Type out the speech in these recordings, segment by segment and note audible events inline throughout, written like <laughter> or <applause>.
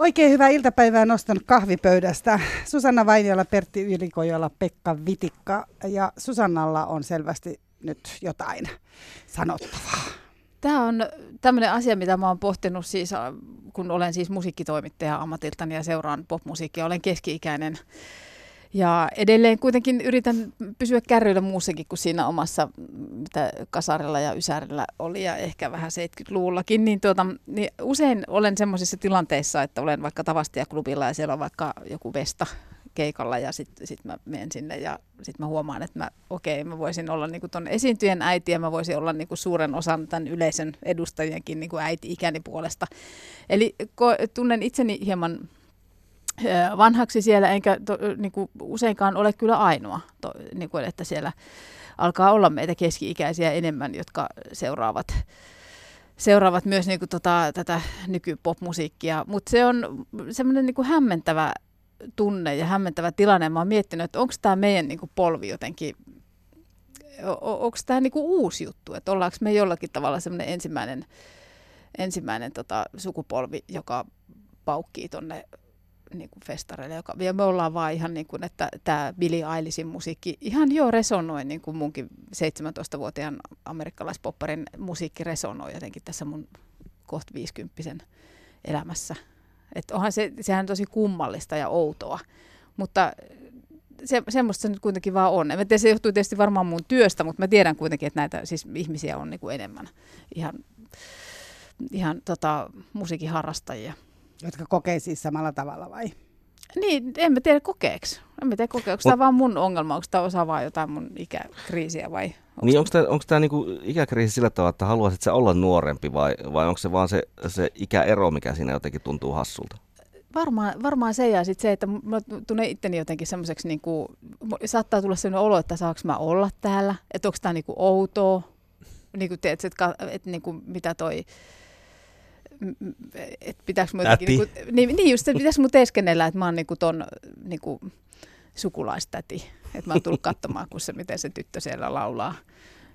Oikein hyvää iltapäivää nostan kahvipöydästä. Susanna Vainiola, Pertti Ylikojola, Pekka Vitikka ja Susannalla on selvästi nyt jotain sanottavaa. Tämä on tämmöinen asia, mitä mä oon pohtinut siis, kun olen siis musiikkitoimittaja ammatiltani ja seuraan popmusiikkia. Olen keski-ikäinen ja edelleen kuitenkin yritän pysyä kärryillä muussakin kuin siinä omassa, mitä kasarilla ja ysärillä oli ja ehkä vähän 70-luvullakin, niin, tuota, niin usein olen semmoisissa tilanteissa, että olen vaikka tavastiaklubilla ja siellä on vaikka joku vesta keikalla ja sitten sit mä menen sinne ja sitten mä huomaan, että mä, okei, mä voisin olla niinku ton esiintyjen äiti ja mä voisin olla niinku suuren osan tämän yleisön edustajienkin niinku äiti-ikäni puolesta. Eli ko- tunnen itseni hieman vanhaksi siellä, enkä to, niin kuin useinkaan ole kyllä ainoa, to, niin kuin, että siellä alkaa olla meitä keski-ikäisiä enemmän, jotka seuraavat, seuraavat myös niin kuin, tota, tätä nykypopmusiikkia. Mutta se on semmoinen niin hämmentävä tunne ja hämmentävä tilanne. Mä oon miettinyt, että onko tämä meidän niin kuin polvi jotenkin, onko tämä niin uusi juttu, että ollaanko me jollakin tavalla semmoinen ensimmäinen, ensimmäinen tota, sukupolvi, joka paukkii tonne niin kuin festareille. Joka, ja me ollaan vaan ihan niin kuin, että tämä Billie Eilishsin musiikki ihan jo resonoi, niin kuin munkin 17-vuotiaan amerikkalaispopparin musiikki resonoi jotenkin tässä mun kohta 50 elämässä. Et onhan se, sehän on tosi kummallista ja outoa, mutta se, semmoista se nyt kuitenkin vaan on. En tiedä, se johtuu tietysti varmaan mun työstä, mutta mä tiedän kuitenkin, että näitä siis ihmisiä on niin kuin enemmän ihan, ihan tota, musiikin harrastajia. Jotka kokee siis samalla tavalla vai? Niin, en mä tiedä kokeeksi. En mä tiedä kokeeksi. Onko tämä vaan mun ongelma? Onko tämä osa vaan jotain mun ikäkriisiä vai? Onko niin, onko tämä, onko tämä niinku ikäkriisi sillä tavalla, että haluaisit sä olla nuorempi vai, vai onko se vaan se, se ikäero, mikä siinä jotenkin tuntuu hassulta? Varmaan, varmaan se ja sitten se, että mä tunnen itteni jotenkin semmoiseksi, niin kuin, saattaa tulla sellainen olo, että saanko mä olla täällä, että onko tämä niin kuin outoa, niin kuin, tiedätkö, että, että niin kuin, mitä toi että pitääkö mun jotenkin, niin, kuin, niin, niin just, että pitäisikö mun teeskennellä, että mä oon niinku ton niinku, sukulaistäti. Että mä oon tullut katsomaan, kun se, miten se tyttö siellä laulaa.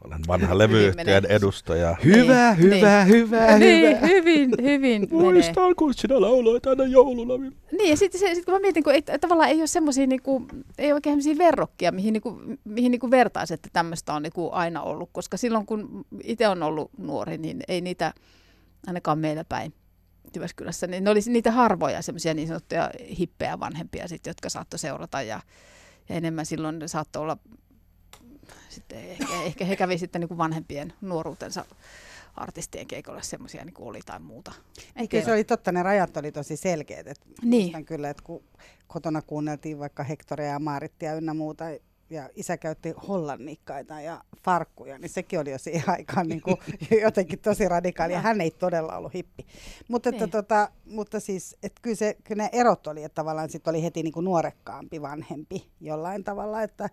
Olen vanha levyyhtiön edustaja. Hyvä, niin, hyvä, niin. hyvä, niin, hyvä. hyvin, hyvin Muistan, kun sinä lauloit aina jouluna. Niin, ja sitten sit, kun mä mietin, kun ei, tavallaan ei ole semmoisia, niinku, ei oikein semmoisia verrokkia, mihin, niinku, mihin niinku vertaisi, että tämmöistä on niinku aina ollut. Koska silloin, kun itse on ollut nuori, niin ei niitä ainakaan meillä päin Jyväskylässä, niin ne olisi niitä harvoja semmoisia niin sanottuja hippeä vanhempia, sit, jotka saattoi seurata ja, ja enemmän silloin saattoi olla, sitten ehkä, ehkä he kävi sitten niin kuin vanhempien nuoruutensa artistien keikolle semmoisia niin kuin oli tai muuta. Eikä se oli totta, ne rajat oli tosi selkeät. Et niin. kyllä, että kun kotona kuunneltiin vaikka Hektoria ja Maarittia ynnä muuta, ja isä käytti hollannikkaita ja farkkuja, niin sekin oli jo siihen aikaan niin kuin <laughs> jotenkin tosi radikaali, ja hän ei todella ollut hippi. Mutta, että, niin. tota, mutta siis, että kyllä, se, kyllä ne erot oli, että tavallaan sit oli heti niin kuin nuorekkaampi, vanhempi jollain tavalla, että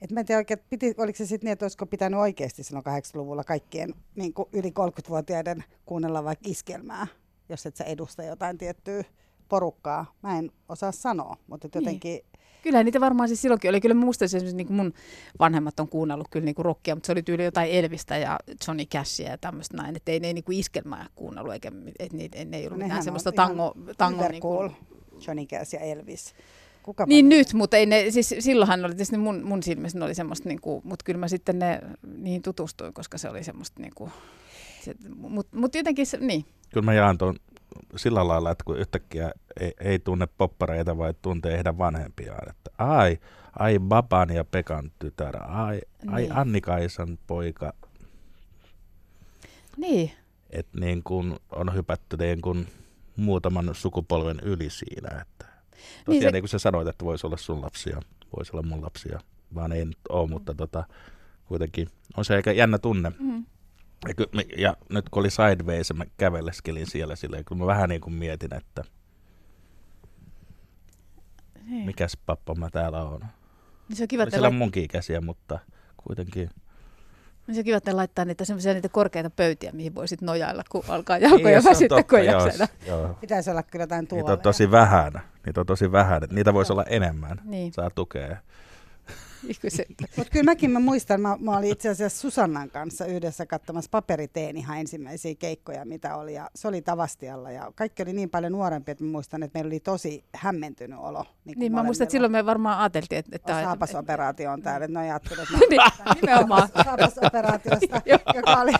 et mä en tiedä oikein, piti, oliko se sitten niin, että olisiko pitänyt oikeasti silloin 80-luvulla kaikkien niin kuin yli 30-vuotiaiden kuunnella vaikka iskelmää, jos et sä edusta jotain tiettyä porukkaa. Mä en osaa sanoa, mutta niin. Kyllä niitä varmaan siis silloinkin oli. Kyllä muistaisin esimerkiksi niin kuin mun vanhemmat on kuunnellut kyllä niin kuin rockia, mutta se oli tyyli jotain Elvistä ja Johnny Cashia ja tämmöistä näin. Että ei ne niin kuin iskelmää kuunnellut, eikä et niitä, ne ei ollut no, mitään semmoista tango... tango niin kuin... Johnny Cash ja Elvis. Kuka niin nyt, mutta ei ne, siis silloinhan oli tietysti mun, mun silmissä ne oli semmoista, niin kuin, mutta kyllä mä sitten ne, niihin tutustuin, koska se oli semmoista, niin kuin, mutta mut jotenkin se, niin. Kyllä mä jaan tuon sillä lailla, että kun yhtäkkiä ei, ei tunne poppareita, vai tuntee heidän vanhempiaan, että ai, ai Baban ja Pekan tytär, ai, niin. ai Annikaisan poika. Niin. Että niin kun on hypätty niin kun muutaman sukupolven yli siinä, että tosiaan niin, se... niin kuin sä sanoit, että voisi olla sun lapsia, voisi olla mun lapsia, vaan ei nyt ole, mutta tota, kuitenkin on se aika jännä tunne. Mm. Ja, ky, ja nyt kun oli Sideways, mä käveleskelin siellä silleen, kun mä vähän niin kuin mietin, että niin. mikäs pappa mä täällä on. Niin se on kiva, siellä lait... munkin ikäisiä, mutta kuitenkin. Niin se on kiva, että laittaa niitä semmoisia niitä korkeita pöytiä, mihin voisit nojailla, kun alkaa jalkoja niin, väsyttää, kun joo, Pitäisi olla kyllä jotain tuoleja. Niitä on tosi vähän. Niitä on tosi vähän. Niitä voisi olla enemmän. Niin. Saa tukea. <laughs> Mutta kyllä mäkin mä muistan, mä, mä olin itse asiassa Susannan kanssa yhdessä katsomassa paperiteen ihan ensimmäisiä keikkoja, mitä oli. Ja se oli Tavastialla ja kaikki oli niin paljon nuorempi, että mä muistan, että meillä oli tosi hämmentynyt olo. Niin, niin mä muistan, että silloin me varmaan ajateltiin, että... että saapasoperaatio on täällä, että no ajattelin, että <laughs> niin, nimenomaan. saapasoperaatiosta, <laughs> joka oli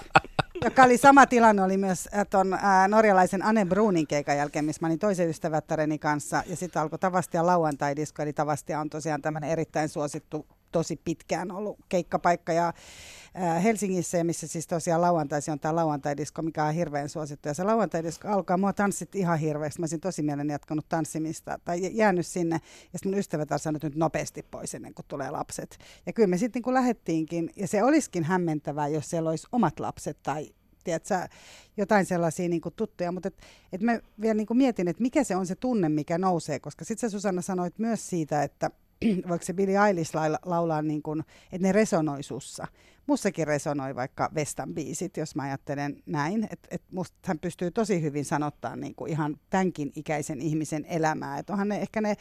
joka oli sama tilanne, oli myös äh, ton, ää, äh, norjalaisen Anne Brunin keikan jälkeen, missä mä olin toisen ystävättäreni kanssa. Ja sitten alkoi Tavastia lauantai-disko, eli Tavastia on tosiaan tämmöinen erittäin suosittu, tosi pitkään ollut keikkapaikka. Ja Helsingissä, missä siis tosiaan lauantaisi on tämä lauantai-disko, mikä on hirveän suosittu. Ja se lauantai-disko alkaa, mua tanssit ihan hirveästi. Mä olisin tosi mielen jatkanut tanssimista tai jäänyt sinne. Ja sitten mun ystävät sanoi, nyt nopeasti pois ennen kuin tulee lapset. Ja kyllä me sitten kun lähettiinkin, ja se olisikin hämmentävää, jos siellä olisi omat lapset tai tiedätkö, jotain sellaisia niin kuin tuttuja, mutta et, et mä vielä niin kuin mietin, että mikä se on se tunne, mikä nousee, koska sitten Susanna sanoit myös siitä, että <clears throat> vaikka se Billie Eilish laula, laulaa, niin kuin, että ne resonoi sussa. Mussakin resonoi vaikka Vestan biisit, jos mä ajattelen näin, että et musta hän pystyy tosi hyvin sanottaa niin kuin ihan tämänkin ikäisen ihmisen elämää. Että onhan ne ehkä, ne,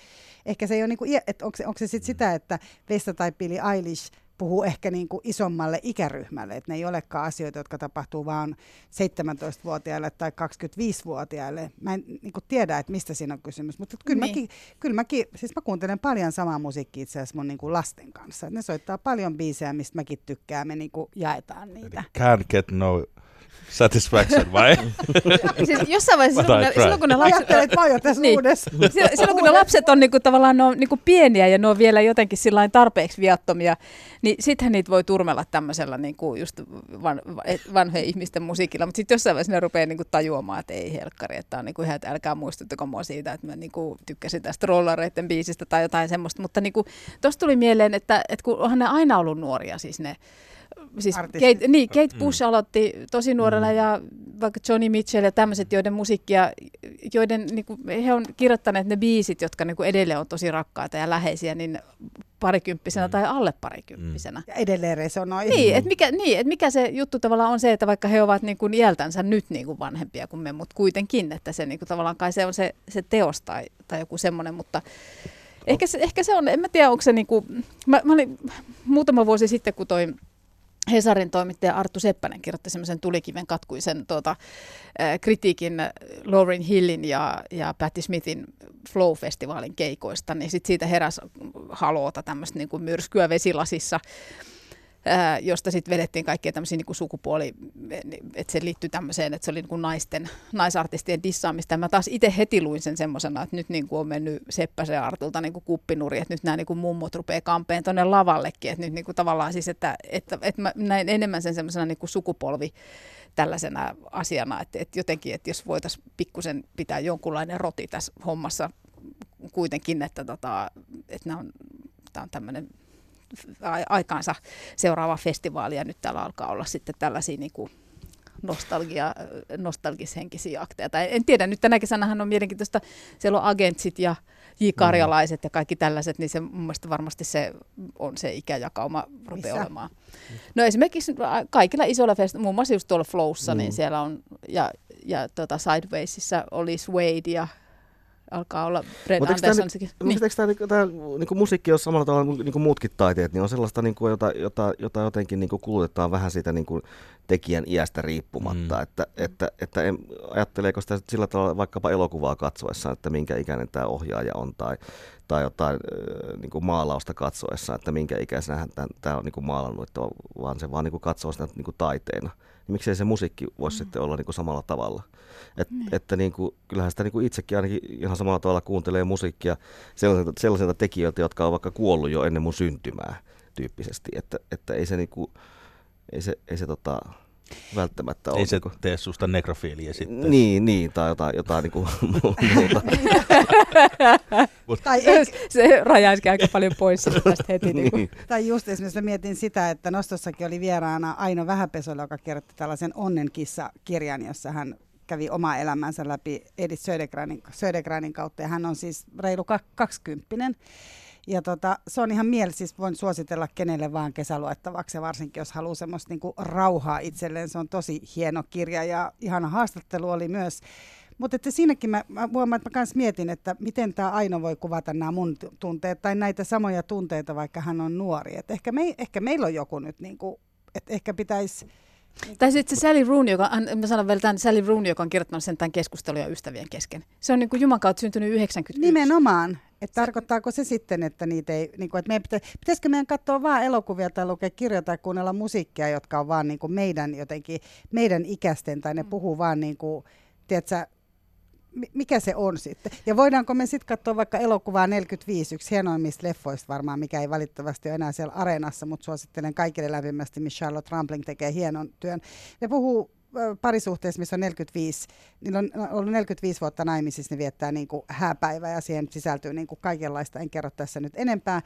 ehkä se ei ole, niin kuin, että onko se, onko se sit sitä, että Vesta tai Billie Eilish puhuu ehkä niin kuin isommalle ikäryhmälle, että ne ei olekaan asioita, jotka tapahtuu vaan 17-vuotiaille tai 25-vuotiaille. Mä en niin kuin tiedä, että mistä siinä on kysymys, mutta kyllä, niin. mäkin, kyllä mäkin, siis mä kuuntelen paljon samaa musiikkia itse asiassa mun niin kuin lasten kanssa. Ne soittaa paljon biisejä, mistä mäkin tykkään, me niin kuin jaetaan niitä. Can't get no satisfaction, vai? <laughs> siis jossain vaiheessa, silloin, kun ne, silloin kun ne lapset... Ajattelet vaan tässä niin, silloin kun ne lapset on niinku, tavallaan ne on, niinku pieniä ja ne on vielä jotenkin tarpeeksi viattomia, niin sittenhän niitä voi turmella tämmöisellä niinku just van, vanhojen ihmisten musiikilla, mutta sitten jossain vaiheessa ne rupeaa niinku tajuamaan, että ei helkkari, että on niinku ihan, että älkää muistuttako mua siitä, että mä niinku tykkäsin tästä rollareiden biisistä tai jotain semmoista, mutta niinku, tuossa tuli mieleen, että, että kun onhan ne aina ollut nuoria siis ne siis Kate, niin, Kate mm. Bush mm. aloitti tosi nuorena mm. ja vaikka Johnny Mitchell ja tämmöiset, joiden musiikkia, joiden niin kuin, he on kirjoittaneet ne biisit, jotka niin kuin edelleen on tosi rakkaita ja läheisiä, niin parikymppisenä mm. tai alle parikymppisenä. Mm. Ja edelleen resonoi. Niin, että mikä, niin, et mikä se juttu tavallaan on se, että vaikka he ovat niin kuin iältänsä nyt niin kuin vanhempia kuin me, mutta kuitenkin, että se niin kuin tavallaan kai se on se, se teos tai, tai joku semmoinen, mutta ehkä se, ehkä se on, en mä tiedä, onko se niin kuin, mä, mä olin muutama vuosi sitten, kun toi Hesarin toimittaja Arttu Seppänen kirjoitti semmoisen tulikiven katkuisen tuota, kritiikin Lauren Hillin ja, ja Patti Smithin Flow-festivaalin keikoista, niin sit siitä heräsi haloota tämmöistä niin kuin myrskyä vesilasissa ää, josta sitten vedettiin kaikkia tämmöisiä niin sukupuoli, että se liittyy tämmöiseen, että se oli niin kuin naisten, naisartistien dissaamista. Ja mä taas itse heti luin sen semmoisena, että nyt niin kuin on mennyt Seppäsen Artulta niin kuin kuppinuri, että nyt nämä niin kuin mummot rupeaa kampeen tuonne lavallekin, että nyt niin kuin tavallaan siis, että, että, että mä näin enemmän sen semmoisena niin kuin sukupolvi tällaisena asiana, että, että jotenkin, että jos voitaisiin pikkusen pitää jonkunlainen roti tässä hommassa kuitenkin, että, tota, että nämä on, tämä on tämmöinen aikaansa seuraava festivaali ja nyt täällä alkaa olla sitten tällaisia niin kuin nostalgia, nostalgishenkisiä akteja. Tai en tiedä, nyt tänä kesänähän on mielenkiintoista, siellä on agentsit ja J-karjalaiset ja kaikki tällaiset, niin se mun mielestä varmasti se on se ikäjakauma rupeaa Missä? olemaan. No esimerkiksi kaikilla isoilla fest, muun muassa just tuolla Flowssa, niin mm. niin siellä on, ja, ja tota Sidewaysissa oli Suede ja alkaa olla Brett Andersonsikin. Niin. Eikö tämä, niinku, tämä niin musiikki on samalla tavalla niin kuin muutkin taiteet, niin on sellaista, niin kuin, jota, jota, jota jotenkin niin kuin kulutetaan vähän siitä niin kuin tekijän iästä riippumatta. Mm. Että, että, että en, ajatteleeko sitä sillä tavalla vaikkapa elokuvaa katsoessa, että minkä ikäinen tämä ohjaaja on, tai, tai jotain niin kuin maalausta katsoessa, että minkä ikäisenä tämä on niin kuin maalannut, että vaan se vaan niin kuin katsoo sitä niin kuin taiteena niin miksei se musiikki voisi mm. sitten olla niin kuin samalla tavalla. Et, mm. Että niin kuin, kyllähän sitä niin kuin itsekin ainakin ihan samalla tavalla kuuntelee musiikkia sellaisilta, sellaisilta tekijöiltä, jotka on vaikka kuollut jo ennen mun syntymää tyyppisesti. Että, että ei se, niin kuin, ei se, ei se tota, välttämättä ole. Ei se niin tee susta nekrofiiliä sitten. Niin, niin tai jotain, jotain niin kuin <laughs> muuta. <laughs> tai ehkä... Se rajaisi aika paljon pois tästä heti. niin. Niin tai just esimerkiksi mietin sitä, että Nostossakin oli vieraana Aino Vähäpesola, joka kirjoitti tällaisen Onnenkissa-kirjan, jossa hän kävi omaa elämänsä läpi Edith Södergranin, Södergranin kautta, ja hän on siis reilu kaksikymppinen. Ja tota, se on ihan mieli, siis voin suositella kenelle vaan kesäluettavaksi, varsinkin jos haluaa semmoista niinku rauhaa itselleen. Se on tosi hieno kirja ja ihana haastattelu oli myös Mutta että siinäkin mä, mä huomaan, että mä kans mietin, että miten tämä Aino voi kuvata nämä mun tunteet tai näitä samoja tunteita, vaikka hän on nuori. Et ehkä, me, ehkä meillä on joku nyt, niin kuin, että ehkä pitäisi tai sitten se Sally Rooney, joka, mä sanon vielä tämän Sally Rooney, joka on kirjoittanut sen tämän keskustelun ja ystävien kesken. Se on niin kuin Juman kautta syntynyt 91. Nimenomaan. Että tarkoittaako se sitten, että niitä ei, niin kuin, että meidän pitä, pitäisikö meidän katsoa vain elokuvia tai lukea kirjoja tai kuunnella musiikkia, jotka on vaan niin kuin meidän jotenkin, meidän ikäisten tai ne puhuu vaan niin kuin, tiedätkö, mikä se on sitten? Ja voidaanko me sitten katsoa vaikka elokuvaa 45, yksi hienoimmista leffoista varmaan, mikä ei valitettavasti ole enää siellä areenassa, mutta suosittelen kaikille lämpimästi, missä Charlotte Rampling tekee hienon työn. Ne puhuu parisuhteessa, missä on 45, niillä on ollut 45 vuotta naimisissa, ne viettää niin kuin hääpäivää ja siihen sisältyy niin kuin kaikenlaista, en kerro tässä nyt enempää.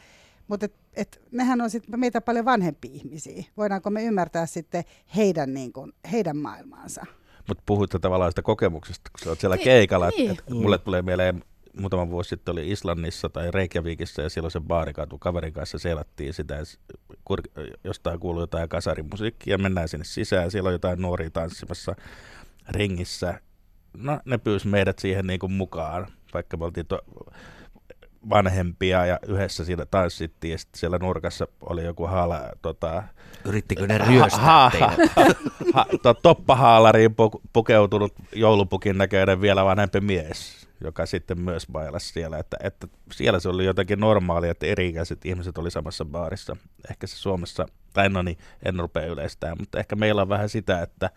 Mutta et, et mehän on sit meitä paljon vanhempia ihmisiä. Voidaanko me ymmärtää sitten heidän, niin kuin, heidän maailmaansa? Mutta puhuitte tavallaan sitä kokemuksesta, kun sä oot siellä niin, keikalla. Niin. Et, et mulle tulee mieleen, muutama vuosi sitten oli Islannissa tai Reykjavikissa ja silloin se baarikatu kaverin kanssa selattiin sitä, kur, jostain kuuluu jotain kasarimusiikkia ja mennään sinne sisään, siellä on jotain nuoria tanssimassa ringissä. No ne pyysi meidät siihen niin kuin mukaan, vaikka me oltiin to- vanhempia ja yhdessä siinä tanssittiin ja sitten siellä nurkassa oli joku haala, tota, Yrittikö ne ryöstää ha, ha, ha, ha, to, toppahaalariin pukeutunut joulupukin näköinen vielä vanhempi mies, joka sitten myös bailasi siellä, että, että siellä se oli jotenkin normaalia, että eri-ikäiset ihmiset oli samassa baarissa. Ehkä se Suomessa, tai no niin, en rupea yleistää, mutta ehkä meillä on vähän sitä, että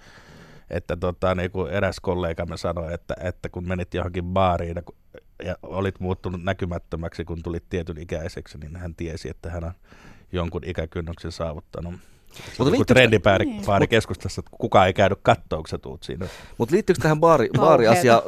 että tota, niin kuin eräs kollegamme sanoi, että, että kun menit johonkin baariin ja olit muuttunut näkymättömäksi, kun tulit tietyn ikäiseksi, niin hän tiesi, että hän on jonkun ikäkynnyksen saavuttanut. Mutta liittyykö... trendipaari niin. keskustassa, että kukaan ei käynyt kattoon, kun sä tuut siinä. Mutta liittyykö tähän baari, baariasiaan,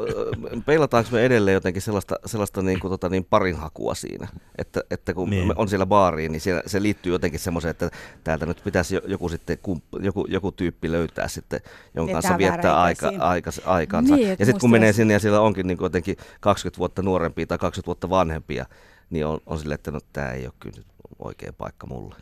peilataanko me edelleen jotenkin sellaista, sellaista niin kuin, tota, niin parinhakua siinä, että, että kun niin. on siellä baariin, niin siellä, se liittyy jotenkin semmoiseen, että täältä nyt pitäisi joku, sitten, joku, joku tyyppi löytää sitten, jonka kanssa viettää aika, aika, aikansa. Niin, ja sitten kun menee sinne ja siellä onkin niin kuin jotenkin 20 vuotta nuorempia tai 20 vuotta vanhempia, niin on, on silleen, että no, tämä ei ole kyllä oikea paikka mulle.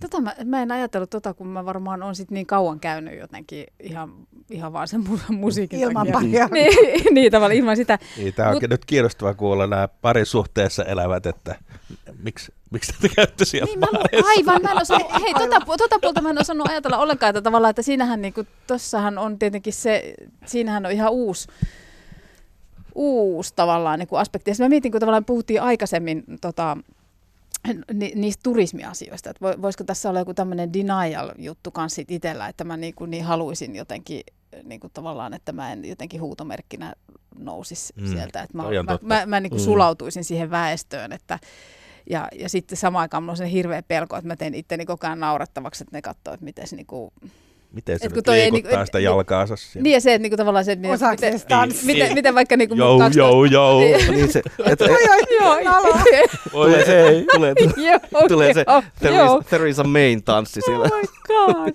Tota mä, mä en ajatellut tota, kun mä varmaan on sit niin kauan käynyt jotenkin ihan, ihan vaan sen mu- musiikin Ilman paria. niin, <laughs> niin tavallaan ilman sitä. Niin, tämä onkin Mut, nyt kiinnostavaa kuulla nämä parisuhteessa elävät, että miksi, miksi te käytte siellä niin, mä, Aivan, mä en osannut, hei, tota, tota puolta mä en osannut ajatella ollenkaan, että tavallaan, että siinähän niin kuin, tossahan on tietenkin se, siinähän on ihan uusi, uusi tavallaan niin kuin aspekti. Ja mä mietin, kun tavallaan puhuttiin aikaisemmin tota, ni, niistä turismiasioista, että voisiko tässä olla joku tämmöinen denial-juttu kanssa itsellä, että mä niin, kuin niin haluaisin jotenkin niin kuin tavallaan, että mä en jotenkin huutomerkkinä nousisi mm. sieltä, että mä, mä, mä, mä niin kuin mm. sulautuisin siihen väestöön, että ja, ja sitten samaan aikaan mulla on se hirveä pelko, että mä teen itteni koko ajan naurettavaksi, että ne katsoo, että miten se niin kuin, Miten se nyt liikuttaa niin, sitä jalkaansa siellä? Niin ja se, että niinku tavallaan se, että miten, miten, niin, miten, niin. miten vaikka niinku joo, joo, joo. niin se, että, oi, oi, joo, tulee se, tulee, tulee se Theresa Main tanssi siellä. Oh my god.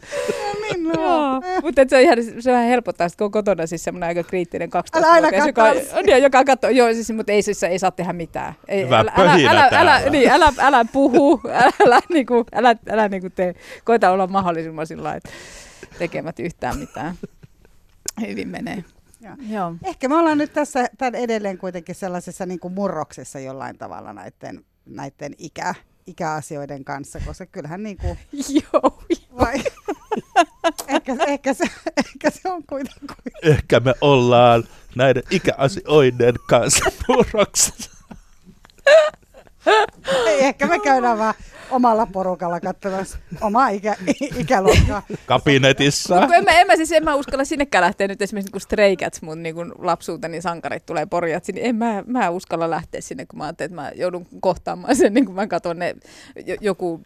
Joo, mutta se, ihan, se vähän helpottaa, että kun kotona siis semmoinen aika kriittinen 12 Älä aina joka, niin, joka katsoo, joo, siis, mutta ei, siis, ei saa tehdä mitään. Ei, Hyvä älä, älä, älä, älä, niin, älä, älä puhu, <laughs> älä, älä, niinku, älä, älä niinku tee, koita olla mahdollisimman sillä lailla, tekemät yhtään mitään. Hyvin menee. Joo. Joo. Ehkä me ollaan nyt tässä tämän edelleen kuitenkin sellaisessa niin kuin murroksessa jollain tavalla näiden, näiden ikä, ikäasioiden kanssa, koska kyllähän niin kuin... <laughs> Joo. Vai? <laughs> ehkä, ehkä, se, ehkä se on kuitenkin. Ehkä me ollaan näiden ikäasioiden kanssa murroksessa. Ei, ehkä me käydään vaan omalla porukalla katsomassa omaa ikä, ikäluokkaa. Kabinetissa. en, mä, en, mä, siis, en mä uskalla sinnekään lähteä nyt esimerkiksi niin Stray Cats, mun niin kun lapsuuteni sankarit tulee porjat, niin en mä, mä uskalla lähteä sinne, kun mä ajattelin, että mä joudun kohtaamaan sen, niin kun mä katson ne, joku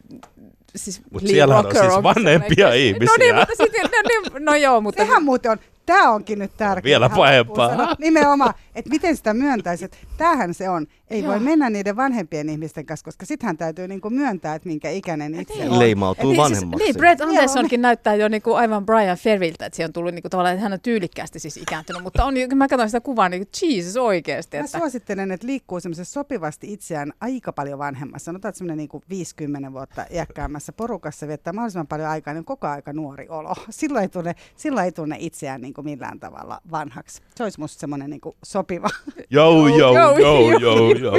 siis Mutta siellä on siis vanhempia ihmisiä. No niin, mutta sitten, no, niin, no joo, mutta... Sehän muuten on, tämä onkin nyt tärkeää. Vielä pahempaa. Nimenomaan, että miten sitä myöntäisi, että tämähän se on. Ei Joo. voi mennä niiden vanhempien ihmisten kanssa, koska sittenhän täytyy niinku myöntää, että minkä ikäinen itse niin. on. Leimautuu niin, vanhemmaksi. Siis, niin, Brett Andersonkin Joo. näyttää jo niinku aivan Brian Ferriltä, että se on tullut niinku tavallaan, että hän on tyylikkäästi siis ikääntynyt, mutta on, mä katson sitä kuvaa, niin Jesus oikeasti. Että... Mä suosittelen, että liikkuu semmoisessa sopivasti itseään aika paljon vanhemmassa. Sanotaan, että semmoinen niinku 50 vuotta iäkkäämmässä porukassa viettää mahdollisimman paljon aikaa, niin koko aika nuori olo. Silloin ei tunne, silloin ei tunne itseään niin niin kuin millään tavalla vanhaksi. Se olisi musta semmoinen niin kuin sopiva. Joo, joo, joo, joo, joo.